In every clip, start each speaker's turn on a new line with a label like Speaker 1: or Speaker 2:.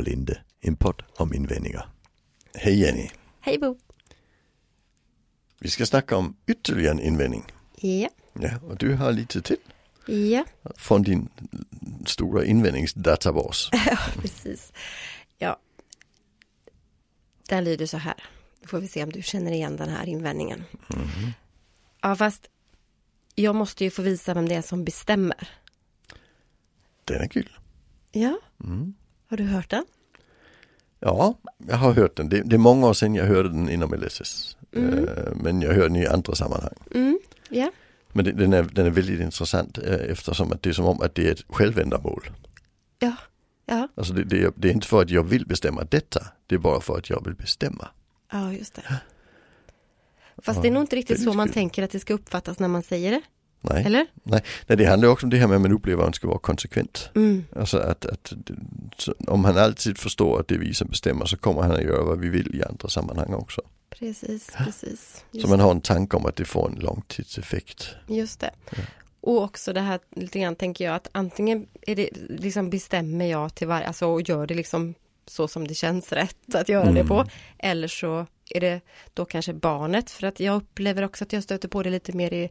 Speaker 1: Linde, en podd om invändningar. Hej Jenny!
Speaker 2: Hej Bo!
Speaker 1: Vi ska snacka om ytterligare en invändning.
Speaker 2: Ja.
Speaker 1: Ja, och du har lite till
Speaker 2: Ja,
Speaker 1: från din stora invändningsdatabas.
Speaker 2: precis. Ja. Den lyder så här. Då får vi se om du känner igen den här invändningen. Ja, fast jag måste ju få visa vem det är som bestämmer.
Speaker 1: Den är kul.
Speaker 2: Ja, har du hört den?
Speaker 1: Ja, jag har hört den. Det, det är många år sedan jag hörde den inom LSS. Eh, Men jag hör den i andra sammanhang.
Speaker 2: Mm, ja.
Speaker 1: Men det, den, är, den är väldigt intressant eh, eftersom att det är som om att det är ett självändamål.
Speaker 2: Ja, ja,
Speaker 1: Alltså det, det, är, det är inte för att jag vill bestämma detta. Det är bara för att jag vill bestämma.
Speaker 2: ja, just det. Fast det är nog inte riktigt så man tänker att det ska uppfattas när man säger det.
Speaker 1: Nej.
Speaker 2: Eller?
Speaker 1: Nej. Nej, det handlar också om det här med att man upplever att man ska vara konsekvent.
Speaker 2: Mm,
Speaker 1: Alltså att, att om han alltid förstår att det är vi som bestämmer så kommer han att göra vad vi vill i andra sammanhang också.
Speaker 2: precis, precis. Just
Speaker 1: Så man har en tanke om att det får en långtidseffekt.
Speaker 2: Just det. Och också det här lite grann tänker jag att antingen är det liksom bestämmer jag till varje, alltså och gör det liksom så som det känns rätt att göra det på. Eller så är det då kanske barnet för att jag upplever också att jag stöter på det lite mer i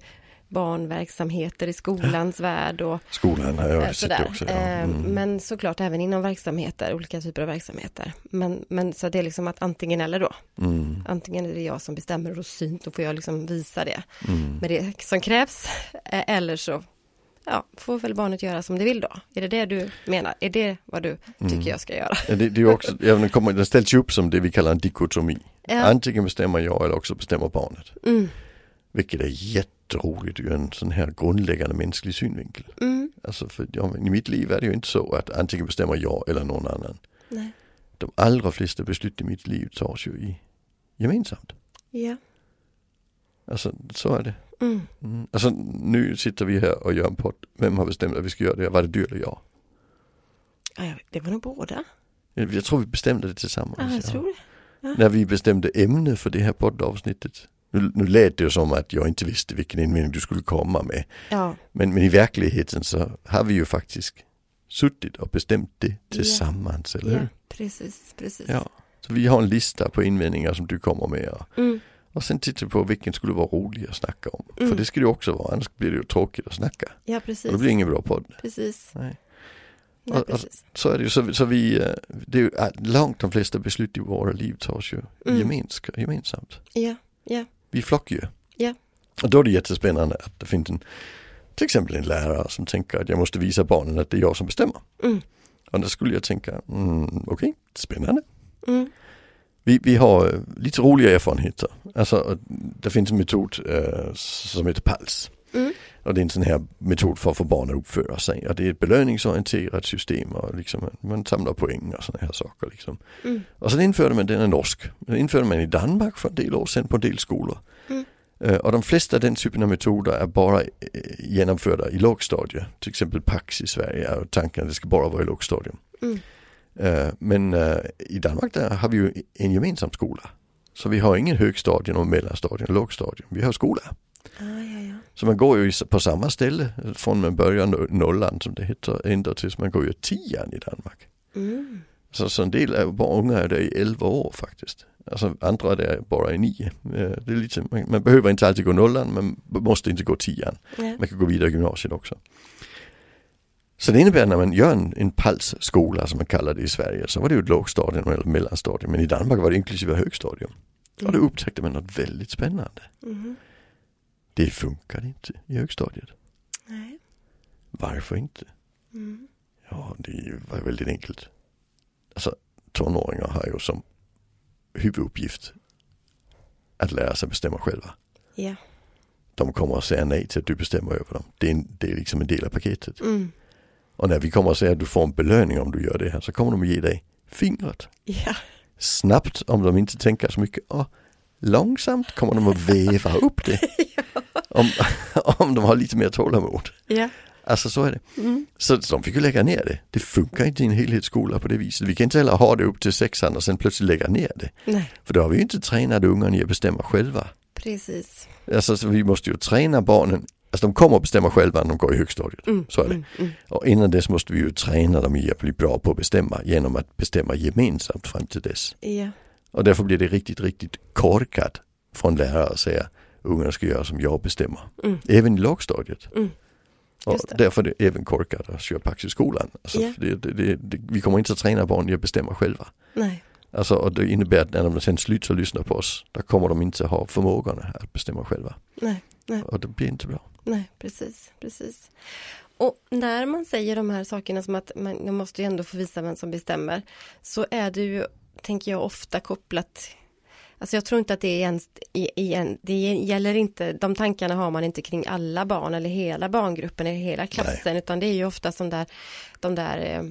Speaker 2: barnverksamheter i skolans värld och
Speaker 1: Skolan jag
Speaker 2: eh, sådär.
Speaker 1: också. Ja.
Speaker 2: Eh,
Speaker 1: Mm.
Speaker 2: Men såklart även inom verksamheter, olika typer av verksamheter. Men, men så det är liksom att antingen eller då.
Speaker 1: Mm.
Speaker 2: Antingen är det jag som bestämmer och då då får jag liksom visa det
Speaker 1: Mm.
Speaker 2: med det som krävs. Eh, Eller så ja, får väl barnet göra som det vill då. Är det det du menar? Är det vad du
Speaker 1: Mm.
Speaker 2: tycker jag ska göra?
Speaker 1: Ja, det, det är också, ja, den, kommer, den ställs ju upp som det vi kallar en dikotomi.
Speaker 2: Ja.
Speaker 1: Antingen bestämmer jag eller också bestämmer barnet.
Speaker 2: Mm,
Speaker 1: Vilket är jätteroligt ur en sån här grundläggande mänsklig synvinkel.
Speaker 2: mm,
Speaker 1: Alltså för ja, i mitt liv är det ju inte så att antingen bestämmer jag eller någon annan.
Speaker 2: nej,
Speaker 1: De allra flesta beslut i mitt liv tas ju i gemensamt.
Speaker 2: ja,
Speaker 1: Alltså så är det.
Speaker 2: mm.
Speaker 1: Mm. Alltså nu sitter vi här och gör en podd. Vem har bestämt att vi ska göra det? Var det du eller jag?
Speaker 2: Ja, det var nog båda.
Speaker 1: Jag tror vi bestämde det tillsammans.
Speaker 2: Ja, jag
Speaker 1: ja.
Speaker 2: tror det.
Speaker 1: När vi bestämde ämne för det här poddavsnittet. Nu, nu lät det ju som att jag inte visste vilken invändning du skulle komma med.
Speaker 2: Ja,
Speaker 1: Men, men i verkligheten så har vi ju faktiskt suttit och bestämt det tillsammans, eller
Speaker 2: ja,
Speaker 1: hur?
Speaker 2: precis, precis.
Speaker 1: Ja. Så vi har en lista på invändningar som du kommer med. Och,
Speaker 2: Mm,
Speaker 1: och sen tittar vi på vilken skulle vara rolig att snacka om.
Speaker 2: Mm.
Speaker 1: För det ska det ju också vara, annars blir det ju tråkigt att snacka.
Speaker 2: ja,
Speaker 1: Och
Speaker 2: precis.
Speaker 1: det blir ingen bra podd.
Speaker 2: Precis.
Speaker 1: Nej.
Speaker 2: Nej,
Speaker 1: Och- och-. Så är det ju. Så, så vi, eh, det är ju, äh, långt de flesta beslut i våra liv tas ju
Speaker 2: Mm.
Speaker 1: gemens, gemensamt.
Speaker 2: Ja, ja,
Speaker 1: Vi flockdjur.
Speaker 2: Ja.
Speaker 1: Och då är det jättespännande att det finns en, till exempel en lärare som tänker att jag måste visa barnen att det är jag som bestämmer.
Speaker 2: Mm.
Speaker 1: Och då skulle jag tänka, mm, okej, spännande.
Speaker 2: mm,
Speaker 1: Vi, vi har eh, lite roliga erfarenheter. Alltså, det finns en metod eh, som heter PALS.
Speaker 2: mm,
Speaker 1: Och det är en sån här metod för att få barn att uppföra sig. Och det är ett belöningsorienterat system och liksom, man samlar poäng och såna här saker. Liksom.
Speaker 2: mm,
Speaker 1: Och sen införde man, den är norsk, den införde man i Danmark för en del år sedan på en del skolor.
Speaker 2: Mm.
Speaker 1: Och de flesta av den typen av metoder är bara eh, genomförda i lågstadiet. Till exempel Pax i Sverige är tanken att det ska bara vara i lågstadium.
Speaker 2: mm.
Speaker 1: Eh, Men i Danmark där har vi ju en gemensam skola. Så vi har ingen högstadium och mellanstadium och lågstadium. Vi har skola.
Speaker 2: Ah, ja, ja.
Speaker 1: Så man går ju på samma ställe från no- nollan som det heter ända tills man går ju tian i Danmark.
Speaker 2: Mm.
Speaker 1: Så, så en del av barn unga är där i 11 år faktiskt. Alltså andra är där bara i 9. Det är lite, man, man behöver inte alltid gå nollan, man måste inte gå tian.
Speaker 2: Ja.
Speaker 1: Man kan gå vidare i gymnasiet också. Så det innebär när man gör en, en palsskola som man kallar det i Sverige så var det ju ett lågstadium eller mellanstadium. Men i Danmark var det inklusive högstadium. Och då upptäckte man något väldigt spännande.
Speaker 2: Mhm.
Speaker 1: Det funkar inte i högstadiet.
Speaker 2: Nej.
Speaker 1: Varför inte?
Speaker 2: Mm.
Speaker 1: Ja, det var väldigt enkelt. Alltså tonåringar har ju som huvuduppgift att lära sig bestämma själva.
Speaker 2: Ja.
Speaker 1: De kommer att säga nej till att du bestämmer över dem. Det är, en, det är liksom en del av paketet.
Speaker 2: Mm.
Speaker 1: Och när vi kommer att säga att du får en belöning om du gör det här så kommer de att ge dig fingret.
Speaker 2: Ja.
Speaker 1: Snabbt om de inte tänker så mycket och långsamt kommer de att veva upp det. Om, om de har lite mer tålamod.
Speaker 2: Ja.
Speaker 1: Alltså så är det.
Speaker 2: Mm.
Speaker 1: Så de fick ju lägga ner det. Det funkar inte i en helhetsskola på det viset. Vi kan inte heller ha det upp till sexan och sen plötsligt lägga ner det.
Speaker 2: Nej,
Speaker 1: För då har vi ju inte tränat ungarna i att bestämma själva.
Speaker 2: precis.
Speaker 1: Alltså så vi måste ju träna barnen Alltså de kommer att bestämma själva när de går i högstadiet.
Speaker 2: Mm,
Speaker 1: Så är det.
Speaker 2: mm, mm.
Speaker 1: Och innan dess måste vi ju träna dem i att bli bra på att bestämma genom att bestämma gemensamt fram till dess.
Speaker 2: Ja,
Speaker 1: Och därför blir det riktigt, riktigt korkat från lärare att säga ungarna ska göra som jag bestämmer.
Speaker 2: Mm.
Speaker 1: Även i lågstadiet.
Speaker 2: Mm.
Speaker 1: Och därför är det även korkat att köra pax i skolan. Alltså,
Speaker 2: Ja.
Speaker 1: det, det, det, vi kommer inte att träna barn i att bestämma själva.
Speaker 2: nej,
Speaker 1: Alltså, och det innebär att när de sen slutar lyssna på oss, då kommer de inte ha förmågan att bestämma själva.
Speaker 2: nej, nej.
Speaker 1: Och det blir inte bra.
Speaker 2: Nej, precis, precis. Och när man säger de här sakerna som att man, man måste ju ändå få visa vem som bestämmer, så är det ju, tänker jag, ofta kopplat Alltså jag tror inte att det är ens, i- igen, det gäller inte, de tankarna har man inte kring alla barn eller hela barngruppen eller hela klassen, utan det är ju ofta som där, de där eh,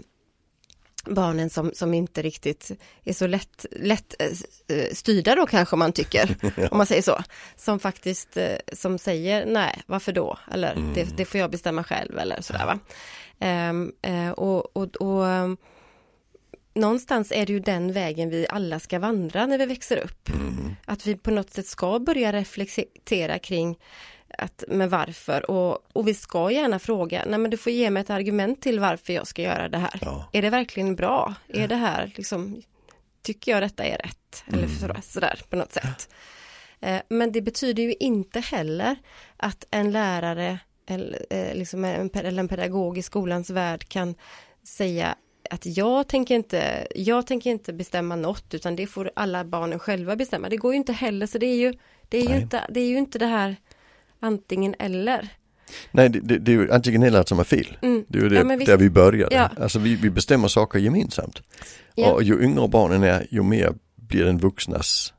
Speaker 2: barnen som, som inte riktigt är så lätt, lätt eh, styrda då kanske man tycker, om man säger så. Som faktiskt, eh, som säger nej, varför då? Eller det, det får jag bestämma själv eller sådär va. Ehm, eh, och, och, och ehm, någonstans är det ju den vägen vi alla ska vandra när vi växer upp. Att vi på något sätt ska börja reflektera kring att, men varför och, och vi ska gärna fråga, nej men du får ge mig ett argument till varför jag ska göra det här.
Speaker 1: Ja.
Speaker 2: Är det verkligen bra? Är det här liksom, tycker jag detta är rätt? Eller sådär, sådär på något sätt. Eh, Men det betyder ju inte heller att en lärare eller, eh, liksom en, eller en pedagog i skolans värld kan säga att jag tänker inte, jag tänker inte bestämma något utan det får alla barnen själva bestämma. Det går ju inte heller så det är ju, det är ju, inte, det är ju inte det här antingen eller.
Speaker 1: Nej, det, det, det är ju antingen eller som är fel.
Speaker 2: Mm.
Speaker 1: Det är ju det,
Speaker 2: Ja, visst.
Speaker 1: där vi började.
Speaker 2: Ja.
Speaker 1: Alltså vi, vi bestämmer saker gemensamt.
Speaker 2: Ja.
Speaker 1: Och ju yngre barnen är, ju mer blir den vuxnas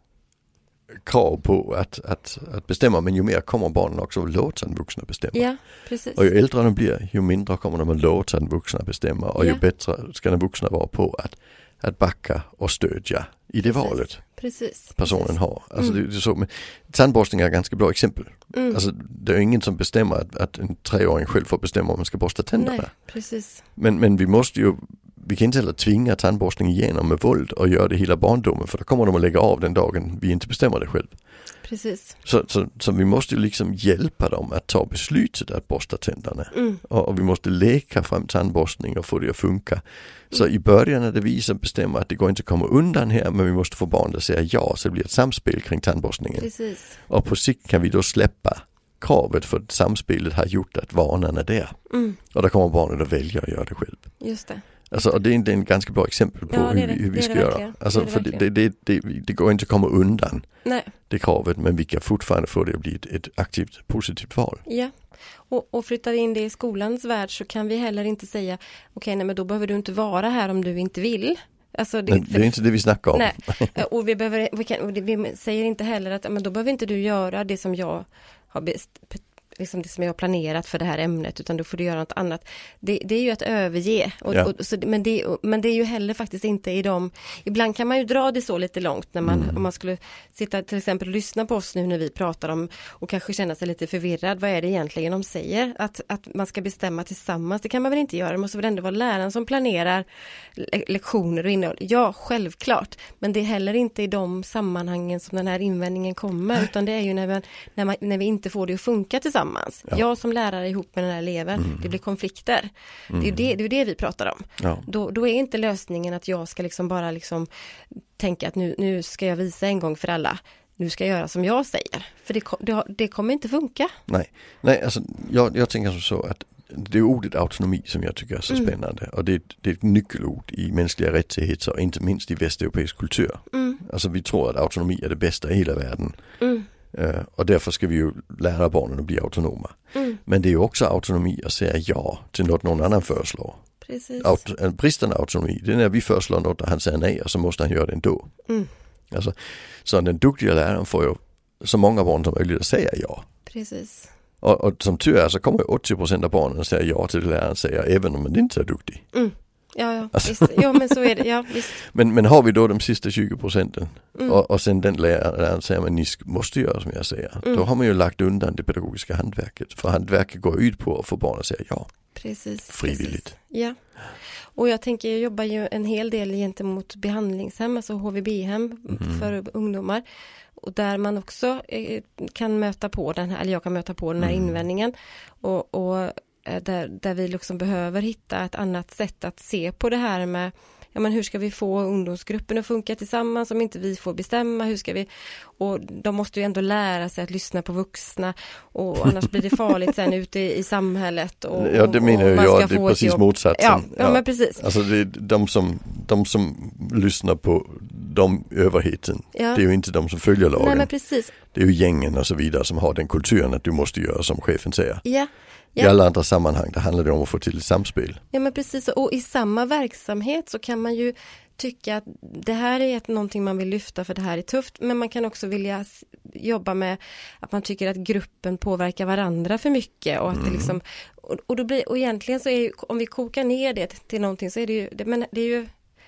Speaker 1: krav på att, att, att bestämma. Men ju mer kommer barnen också att låta den vuxna bestämma.
Speaker 2: Ja, precis.
Speaker 1: Och ju äldre de blir, ju mindre kommer de att låta den vuxna bestämma. Och
Speaker 2: Ja.
Speaker 1: ju bättre ska den vuxna vara på att, att backa och stödja i det
Speaker 2: Precis.
Speaker 1: valet
Speaker 2: Precis.
Speaker 1: personen
Speaker 2: precis.
Speaker 1: har. Alltså
Speaker 2: Mm.
Speaker 1: det, det är så, men tandborstning är ett ganska bra exempel.
Speaker 2: Mm.
Speaker 1: Alltså det är ingen som bestämmer att, att en treåring själv får bestämma om man ska borsta tänderna.
Speaker 2: Nej, precis.
Speaker 1: Men, men vi måste ju, vi kan inte heller tvinga tandborstning igenom med våld och göra det hela barndomen för då kommer de att lägga av den dagen vi inte bestämmer det själv.
Speaker 2: Precis.
Speaker 1: Så, så, så vi måste ju liksom hjälpa dem att ta beslutet att borsta tänderna.
Speaker 2: Mm.
Speaker 1: Och, och vi måste leka fram tandborstning och få det att funka. Så
Speaker 2: Mm.
Speaker 1: i början är det vi som bestämmer att det går inte att komma undan här men vi måste få barnet att säga ja så det blir ett samspel kring tandborstningen.
Speaker 2: Precis.
Speaker 1: Och på sikt kan vi då släppa kravet för att samspelet har gjort att vanan är där.
Speaker 2: Mm.
Speaker 1: Och då kommer barnet att välja att göra det själv.
Speaker 2: Just det.
Speaker 1: Alltså, och det är en ganska bra exempel på
Speaker 2: Ja, det det.
Speaker 1: vi- hur vi ska
Speaker 2: det
Speaker 1: göra. Alltså, för det, går inte att komma undan
Speaker 2: Nej.
Speaker 1: det kravet men vi kan fortfarande få det att bli ett, ett aktivt positivt val.
Speaker 2: Ja, och, och flyttar in det i skolans värld så kan vi heller inte säga okej, nej men då behöver du inte vara här om du inte vill. Alltså det,
Speaker 1: det är inte det vi snackar om.
Speaker 2: nej, Eh, och vi, behöver, vi, kan, och det, vi säger inte heller att men då behöver inte du göra det som jag har best, liksom det som jag har planerat för det här ämnet utan då får du göra något annat. Det, det är ju att överge. Och,
Speaker 1: Ja.
Speaker 2: och, så, men, det, men det är ju heller faktiskt inte i de, ibland kan man ju dra det så lite långt när man, om man skulle sitta till exempel och lyssna på oss nu när vi pratar om och kanske känna sig lite förvirrad. Vad är det egentligen de säger? Att, att man ska bestämma tillsammans, det kan man väl inte göra, det måste väl ändå vara läraren som planerar le- lektioner och innehåll. Ja, självklart, men det är heller inte i de sammanhangen som den här invändningen kommer, utan det är ju när, man, när, man, när vi inte får det att funka tillsammans.
Speaker 1: Ja.
Speaker 2: Jag som lärare ihop med den här eleven, det blir konflikter. Det är det, det, är det vi pratar om.
Speaker 1: Ja.
Speaker 2: Då, då är inte lösningen att jag ska liksom bara liksom tänka att nu, nu ska jag visa en gång för alla. Nu ska jag göra som jag säger. För det, det, det kommer inte funka.
Speaker 1: Nej, Nej alltså, jag, jag tänker som så att det är ordet autonomi som jag tycker är så
Speaker 2: Mm.
Speaker 1: spännande och det, är- det är ett nyckelord i mänskliga rättigheter och inte minst i västeuropeisk kultur.
Speaker 2: Mm,
Speaker 1: Alltså vi tror att autonomi är det bästa i hela världen
Speaker 2: mm,
Speaker 1: och därför ska vi ju lära barnen att bli autonoma.
Speaker 2: mm,
Speaker 1: Men det är ju också autonomi att säga ja till något någon annan föreslår.
Speaker 2: precis.
Speaker 1: Auto, bristande autonomi, det är när vi föreslår något och han säger nej och så måste han göra det ändå.
Speaker 2: Mm,
Speaker 1: Alltså, så den duktiga läraren får ju så många barn som möjligt att säga ja.
Speaker 2: precis.
Speaker 1: Och, och som tur är så kommer ju 80% av barnen att säga ja till det läraren säger även om man inte är duktig.
Speaker 2: Mm, Ja, ja,
Speaker 1: Alltså.
Speaker 2: visst. ja men så är det, ja visst.
Speaker 1: Men, men har vi då de sista 20 procenten
Speaker 2: Mm.
Speaker 1: och, och sen den läraren säger att ni måste göra som jag säger.
Speaker 2: Mm.
Speaker 1: Då har man ju lagt undan det pedagogiska hantverket. För hantverket går ut på att få barn att säga ja.
Speaker 2: Precis.
Speaker 1: Frivilligt.
Speaker 2: Precis. Ja. Och jag tänker, jag jobbar ju en hel del gentemot behandlingshem, alltså HVB-hem
Speaker 1: Mhm.
Speaker 2: för ungdomar. Och där man också eh, kan möta på den här, eller jag kan möta på den här
Speaker 1: Mm.
Speaker 2: invändningen. Och, och där, där vi liksom behöver hitta ett annat sätt att se på det här med Ja men hur ska vi få ungdomsgruppen att funka tillsammans om inte vi får bestämma? Hur ska vi? Och de måste ju ändå lära sig att lyssna på vuxna och annars blir det farligt sen ute i, i samhället. Och,
Speaker 1: Ja det menar jag, det är precis motsatsen.
Speaker 2: Ja, ja, men precis.
Speaker 1: Alltså det är de som, de som lyssnar på de överheten.
Speaker 2: Ja.
Speaker 1: Det är ju inte de som följer lagen.
Speaker 2: Nej men precis.
Speaker 1: Det är ju gängen och så vidare som har den kulturen att du måste göra som chefen säger.
Speaker 2: Ja,
Speaker 1: I alla andra sammanhang där handlar det om att få till ett samspel.
Speaker 2: ja men precis. Och i samma verksamhet så kan man ju tycka att det här är ett, någonting man vill lyfta för det här är tufft. Men man kan också vilja jobba med att man tycker att gruppen påverkar varandra för mycket och att det liksom och, och, då blir, och egentligen så är ju, om vi kokar ner det till någonting så är det ju, det, men det är ju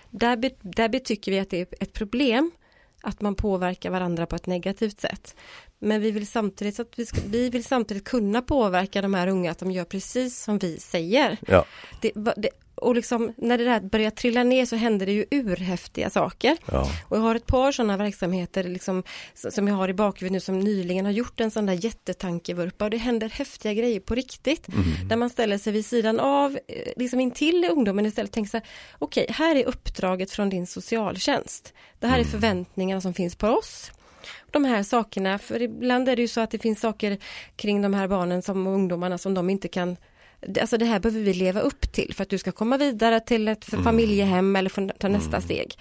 Speaker 2: där, där tycker vi att det är ett problem att man påverkar varandra på ett negativt sätt. Men vi vill samtidigt, att vi, ska, vi vill samtidigt kunna påverka de här unga att de gör precis som vi säger.
Speaker 1: Ja,
Speaker 2: Det, det, och liksom när det där börjar trilla ner så händer det ju urhäftiga saker.
Speaker 1: ja.
Speaker 2: Och jag har ett par sådana verksamheter liksom, som jag har i bakhuvudet nu som nyligen har gjort en sån där jättetankevurpa och det händer häftiga grejer på riktigt. Där man ställer sig vid sidan av, eh, liksom intill ungdomen istället och tänker så här, okej, här är uppdraget från din socialtjänst. Det här är förväntningarna som finns på oss. De här sakerna, för ibland är det ju så att det finns saker kring de här barnen som ungdomarna som de inte kan Alltså det här behöver vi leva upp till för att du ska komma vidare till ett familjehem eller få ta nästa steg.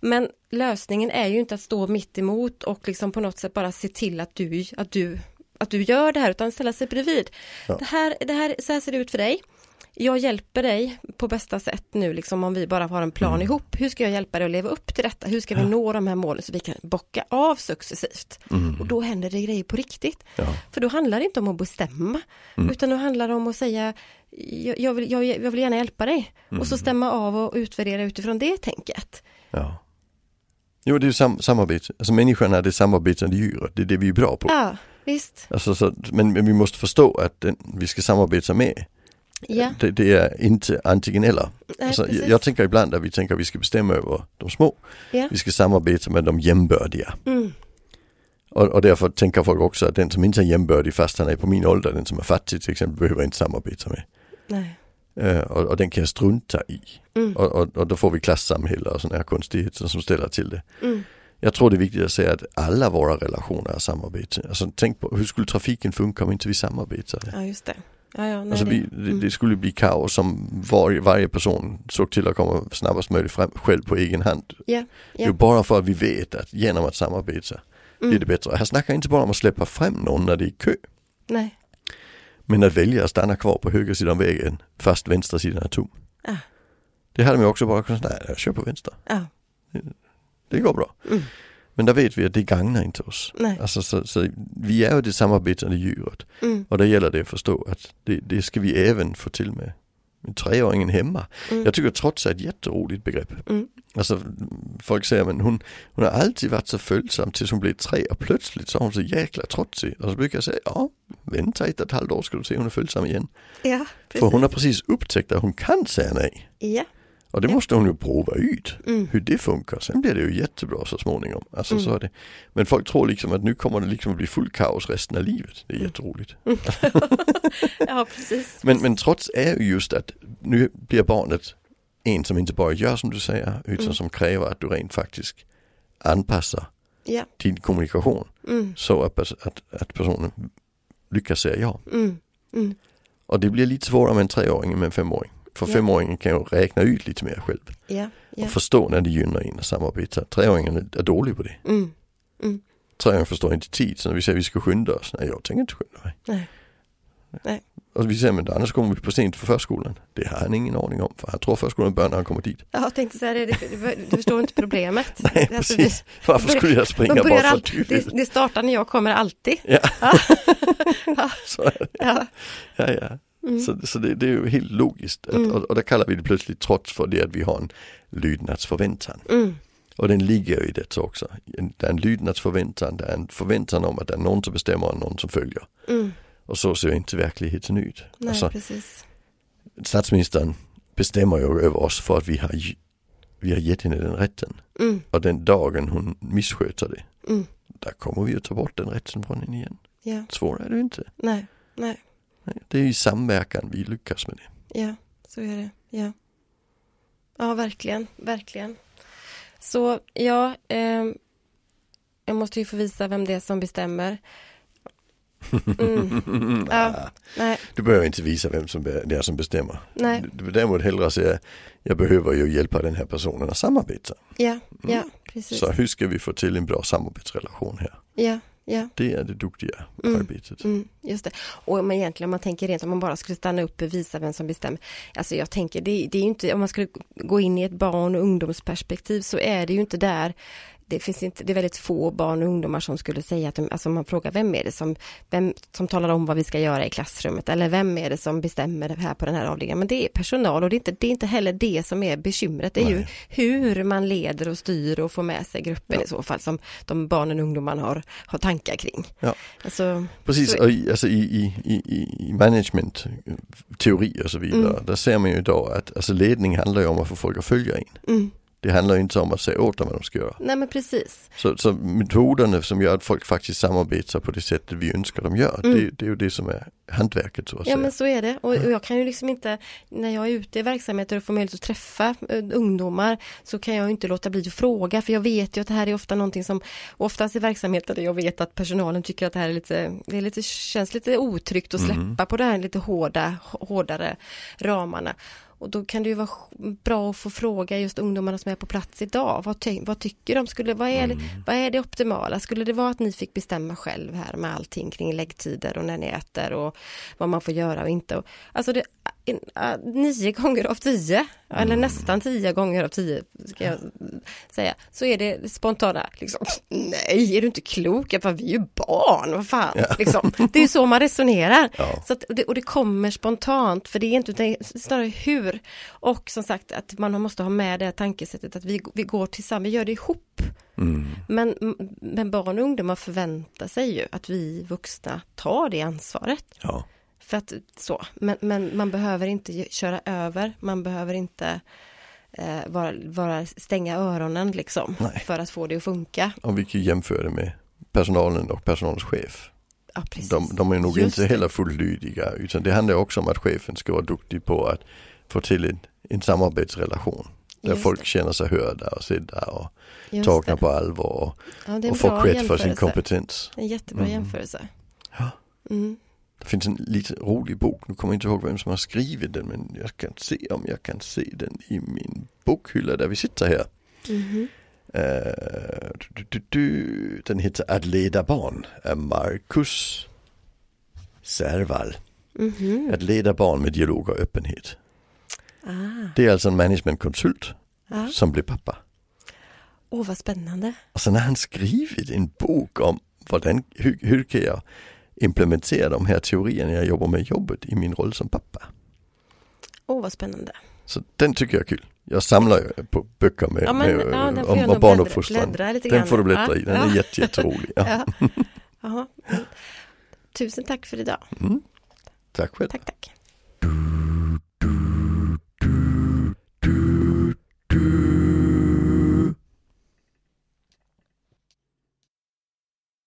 Speaker 2: Men lösningen är ju inte att stå mitt emot och liksom på något sätt bara se till att du, att du, att du gör det här utan ställa sig bredvid.
Speaker 1: Ja.
Speaker 2: Det här, det här, så här ser det ut för dig. Jag hjälper dig på bästa sätt nu liksom om vi bara har en plan ihop. Hur ska jag hjälpa dig att leva upp till detta? Hur ska vi nå de här målen så vi kan bocka av successivt? Och då händer det grejer på riktigt.
Speaker 1: Ja.
Speaker 2: För då handlar det inte om att bestämma, utan då handlar det om att säga jag, jag, vill, jag, jag vill gärna hjälpa dig. Och så stämma av och utvärdera utifrån det tänket.
Speaker 1: ja. Jo det är ju sam samarbete. Alltså människan är det samarbetande djuret. Det är det vi är bra på.
Speaker 2: Ja, visst.
Speaker 1: Alltså, så, men, men vi måste förstå att den, vi ska samarbeta med.
Speaker 2: Ja,
Speaker 1: Det, det är inte antingen eller.
Speaker 2: nej,
Speaker 1: Alltså, jag, jag tänker ibland att vi tänker att vi ska bestämma över de små.
Speaker 2: Ja.
Speaker 1: Vi ska samarbeta med de jämbördiga.
Speaker 2: Mm.
Speaker 1: Och, och därför tänker folk också att den som inte är jämbördig fast han är på min ålder, den som är fattig till exempel, behöver inte samarbeta med.
Speaker 2: Nej.
Speaker 1: Eh, och, och den kan jag strunta i.
Speaker 2: Mm.
Speaker 1: Och, och, och då får vi klassamhälle och sådana här konstigheter som ställer till det.
Speaker 2: Mm.
Speaker 1: Jag tror det är viktigt att säga att alla våra relationer är samarbete. Alltså tänk på hur skulle trafiken funka om inte vi samarbetade?
Speaker 2: Ja, just det. Ja, ja, nej,
Speaker 1: Alltså
Speaker 2: det-
Speaker 1: det,
Speaker 2: mm.
Speaker 1: det skulle bli kaos om var, varje person såg till att komma snabbast möjligt fram själv på egen hand.
Speaker 2: Ja,
Speaker 1: Det är bara för att vi vet att genom att samarbeta
Speaker 2: Mm.
Speaker 1: blir det bättre. Här snackar inte bara om att släppa fram någon när det är kö.
Speaker 2: Nej.
Speaker 1: Men att välja att stanna kvar på höger sidan vägen fast vänstra sidan är tom.
Speaker 2: Ah.
Speaker 1: Det hade man också bara kunnat nej jag kör på vänster.
Speaker 2: Ja.
Speaker 1: Det går bra.
Speaker 2: Mm.
Speaker 1: Men där vet vi att det gagnar inte oss.
Speaker 2: Nej.
Speaker 1: Alltså, så, så vi är ju det samarbetande djuret.
Speaker 2: Mm.
Speaker 1: Och där gäller det att förstå att det, det ska vi även få till med, med treåringen hemma.
Speaker 2: Mm.
Speaker 1: Jag tycker trots är ett jätteroligt begrepp.
Speaker 2: Mm.
Speaker 1: Alltså folk säger men hon, hon har alltid varit så följsam tills hon blev tre och plötsligt så är hon så jäkla trotsig. Och så brukar jag säga ja, vänta ett och ett halvt år ska du se hon är följsam igen.
Speaker 2: Ja,
Speaker 1: För hon har precis upptäckt att hon kan säga nej.
Speaker 2: Ja.
Speaker 1: Och det måste hon ju prova ut.
Speaker 2: Mm.
Speaker 1: Hur det funkar. Sen blir det ju jättebra så småningom. Alltså
Speaker 2: Mm.
Speaker 1: så det. Men folk tror liksom att nu kommer det liksom att bli full kaos resten av livet. Det är jätteroligt.
Speaker 2: ja, precis.
Speaker 1: Men, men trots är ju just att nu blir barnet en som inte bara gör som du säger utan
Speaker 2: Mm.
Speaker 1: som kräver att du rent faktiskt anpassar
Speaker 2: Ja.
Speaker 1: din kommunikation
Speaker 2: Mm.
Speaker 1: så att, att, att personen lyckas säga ja.
Speaker 2: Mm. Mm.
Speaker 1: Och det blir lite svårare med en treåring än med en femåring. För
Speaker 2: Ja.
Speaker 1: femåringen kan ju räkna ut lite mer själv
Speaker 2: Ja. Ja.
Speaker 1: och förstå när det gynnar en att samarbeta. Treåringen är- dålig på det.
Speaker 2: Mm.
Speaker 1: Treåringen förstår inte tid, så när vi säger att vi ska skynda oss, nej jag tänker inte skynda mig.
Speaker 2: Nej. Nej.
Speaker 1: Och vi säger, men annars kommer vi på sent för förskolan. Det har han ingen aning om, för han tror förskolan börjar när han kommer dit.
Speaker 2: Jag tänkte säga det, du förstår inte problemet.
Speaker 1: Nej,
Speaker 2: Alltså,
Speaker 1: precis. Varför skulle jag springa bara för att du vill?
Speaker 2: det startar när jag kommer alltid.
Speaker 1: Ja,
Speaker 2: Ja. Ja.
Speaker 1: Ja, ja.
Speaker 2: Mm.
Speaker 1: Så, så det, det, är ju helt logiskt. Att,
Speaker 2: Mm.
Speaker 1: och, och där kallar vi det plötsligt trots för det att vi har en lydnadsförväntan.
Speaker 2: Mm.
Speaker 1: Och den ligger i det också. Det är en lydnadsförväntan, det är en förväntan om att det är någon som bestämmer och någon som följer.
Speaker 2: Mm.
Speaker 1: Och så ser inte verkligheten ut.
Speaker 2: Nej,
Speaker 1: Alltså,
Speaker 2: precis.
Speaker 1: statsministern bestämmer ju över oss för att vi har, vi har gett henne den rätten.
Speaker 2: Mm.
Speaker 1: Och den dagen hon missköter det,
Speaker 2: Mm.
Speaker 1: där kommer vi att ta bort den rätten från henne igen.
Speaker 2: Ja,
Speaker 1: Svårare är det inte.
Speaker 2: nej, Nej,
Speaker 1: Det är i samverkan vi lyckas med det.
Speaker 2: ja, så är det. Ja, ja verkligen, verkligen. Så ja, ehm, jag måste ju få visa vem det är som bestämmer. Mm. Ja, nej,
Speaker 1: Du behöver inte visa vem som det är som bestämmer.
Speaker 2: nej,
Speaker 1: Du däremot hellre säga, jag behöver ju hjälpa den här personen att samarbeta.
Speaker 2: ja, ja, precis.
Speaker 1: Så hur ska vi få till en bra samarbetsrelation här?
Speaker 2: Ja, ja.
Speaker 1: Det är det duktiga
Speaker 2: Mm.
Speaker 1: arbetet.
Speaker 2: Mm, just det. Och men egentligen om man tänker rent, om man bara skulle stanna upp och visa vem som bestämmer. Alltså jag tänker, det, det är ju inte, om man skulle gå in i ett barn och ungdomsperspektiv så är det ju inte där det finns inte, det är väldigt få barn och ungdomar som skulle säga att de, alltså man frågar vem är det som, vem som talar om vad vi ska göra i klassrummet eller vem är det som bestämmer det här på den här avdelningen. Men det är personal och det är inte, det är inte heller det som är bekymret. Det är ju
Speaker 1: Nej.
Speaker 2: hur man leder och styr och får med sig gruppen
Speaker 1: Ja.
Speaker 2: i så fall som de barnen och ungdomarna har, har tankar kring.
Speaker 1: Ja.
Speaker 2: Alltså,
Speaker 1: Precis,
Speaker 2: Så-
Speaker 1: och i, alltså i, i, i, management, teori och så vidare,
Speaker 2: Mm.
Speaker 1: där ser man ju idag att alltså ledning handlar ju om att få folk att följa in.
Speaker 2: mm.
Speaker 1: Det handlar inte om att säga åt dem vad de ska göra.
Speaker 2: Nej men precis.
Speaker 1: Så, så metoderna som gör att folk faktiskt samarbetar på det sättet vi önskar de gör,
Speaker 2: Mm.
Speaker 1: det, det är ju det som är hantverket så att
Speaker 2: Ja
Speaker 1: säga.
Speaker 2: men så är det och, och jag kan ju liksom inte när jag är ute i verksamheter och får möjlighet att träffa eh, ungdomar så kan jag inte låta bli att fråga för jag vet ju att det här är ofta någonting som oftast i verksamheter där jag vet att personalen tycker att det här är lite, det är lite, känns lite otryggt att släppa
Speaker 1: Mhm.
Speaker 2: på det här lite hårda, hårdare ramarna. Och då kan det ju vara bra att få fråga just ungdomarna som är på plats idag. Vad, ty- vad tycker de? Skulle, vad, är
Speaker 1: Mm.
Speaker 2: vad är det optimala? Skulle det vara att ni fick bestämma själv här med allting kring läggtider och när ni äter och vad man får göra och inte? Och, alltså det, in, äh, nio gånger av tio, eller nästan tio gånger av tio ska jag säga, så är det spontana, liksom, nej, är du inte klok? Jag bara, vi är ju barn, vad fan,
Speaker 1: Ja.
Speaker 2: liksom. Det är ju så man resonerar.
Speaker 1: Ja.
Speaker 2: Så att, och, det, och det kommer spontant, för det är inte, utan snarare hur. Och som sagt att man måste ha med det här tankesättet att vi, vi går tillsammans, vi gör det ihop.
Speaker 1: Mm.
Speaker 2: Men, men barn och ungdomar förväntar sig ju att vi vuxna tar det ansvaret.
Speaker 1: Ja.
Speaker 2: För att så, men, men man behöver inte köra över, man behöver inte eh, vara, vara, stänga öronen liksom
Speaker 1: Nej.
Speaker 2: för att få det att funka.
Speaker 1: Och vi kan jämföra det med personalen och personalens chef.
Speaker 2: Ja.
Speaker 1: De, de är nog
Speaker 2: Just
Speaker 1: inte
Speaker 2: det.
Speaker 1: heller fulllydiga utan det handlar också om att chefen ska vara duktig på att få till en, en samarbetsrelation. Där
Speaker 2: Just
Speaker 1: folk
Speaker 2: det.
Speaker 1: känner sig hörda och sedda och
Speaker 2: Just
Speaker 1: tagna
Speaker 2: det.
Speaker 1: på allvar och,
Speaker 2: Ja,
Speaker 1: och får cred för sin kompetens.
Speaker 2: En jättebra
Speaker 1: Mm.
Speaker 2: jämförelse.
Speaker 1: Ja.
Speaker 2: Mm.
Speaker 1: Det finns en lite rolig bok, nu kommer jag inte ihåg vem som har skrivit den men jag kan se om jag kan se den i min bokhylla där vi sitter här.
Speaker 2: Mhm.
Speaker 1: Eh, du, du, du, den heter Att leda barn av Marcus Serval.
Speaker 2: Mhm.
Speaker 1: Att leda barn med dialog och öppenhet.
Speaker 2: Ah,
Speaker 1: Det är alltså en managementkonsult
Speaker 2: ja.
Speaker 1: som blir pappa.
Speaker 2: Åh, vad spännande.
Speaker 1: Och sen har han skrivit en bok om hvordan, hur, hur kan jag implementera de här teorierna jag jobbar med i jobbet i min roll som pappa.
Speaker 2: Åh, vad spännande.
Speaker 1: Så den tycker jag är kul. Jag samlar ju på böcker med,
Speaker 2: Ja, men,
Speaker 1: med,
Speaker 2: ja,
Speaker 1: om, om barnuppfostran. Den
Speaker 2: grann.
Speaker 1: får du bläddra
Speaker 2: Ja,
Speaker 1: i, den är jätte, jätterolig. Ja.
Speaker 2: Tusen tack för idag.
Speaker 1: Mm. Tack själv.
Speaker 2: Tack, tack.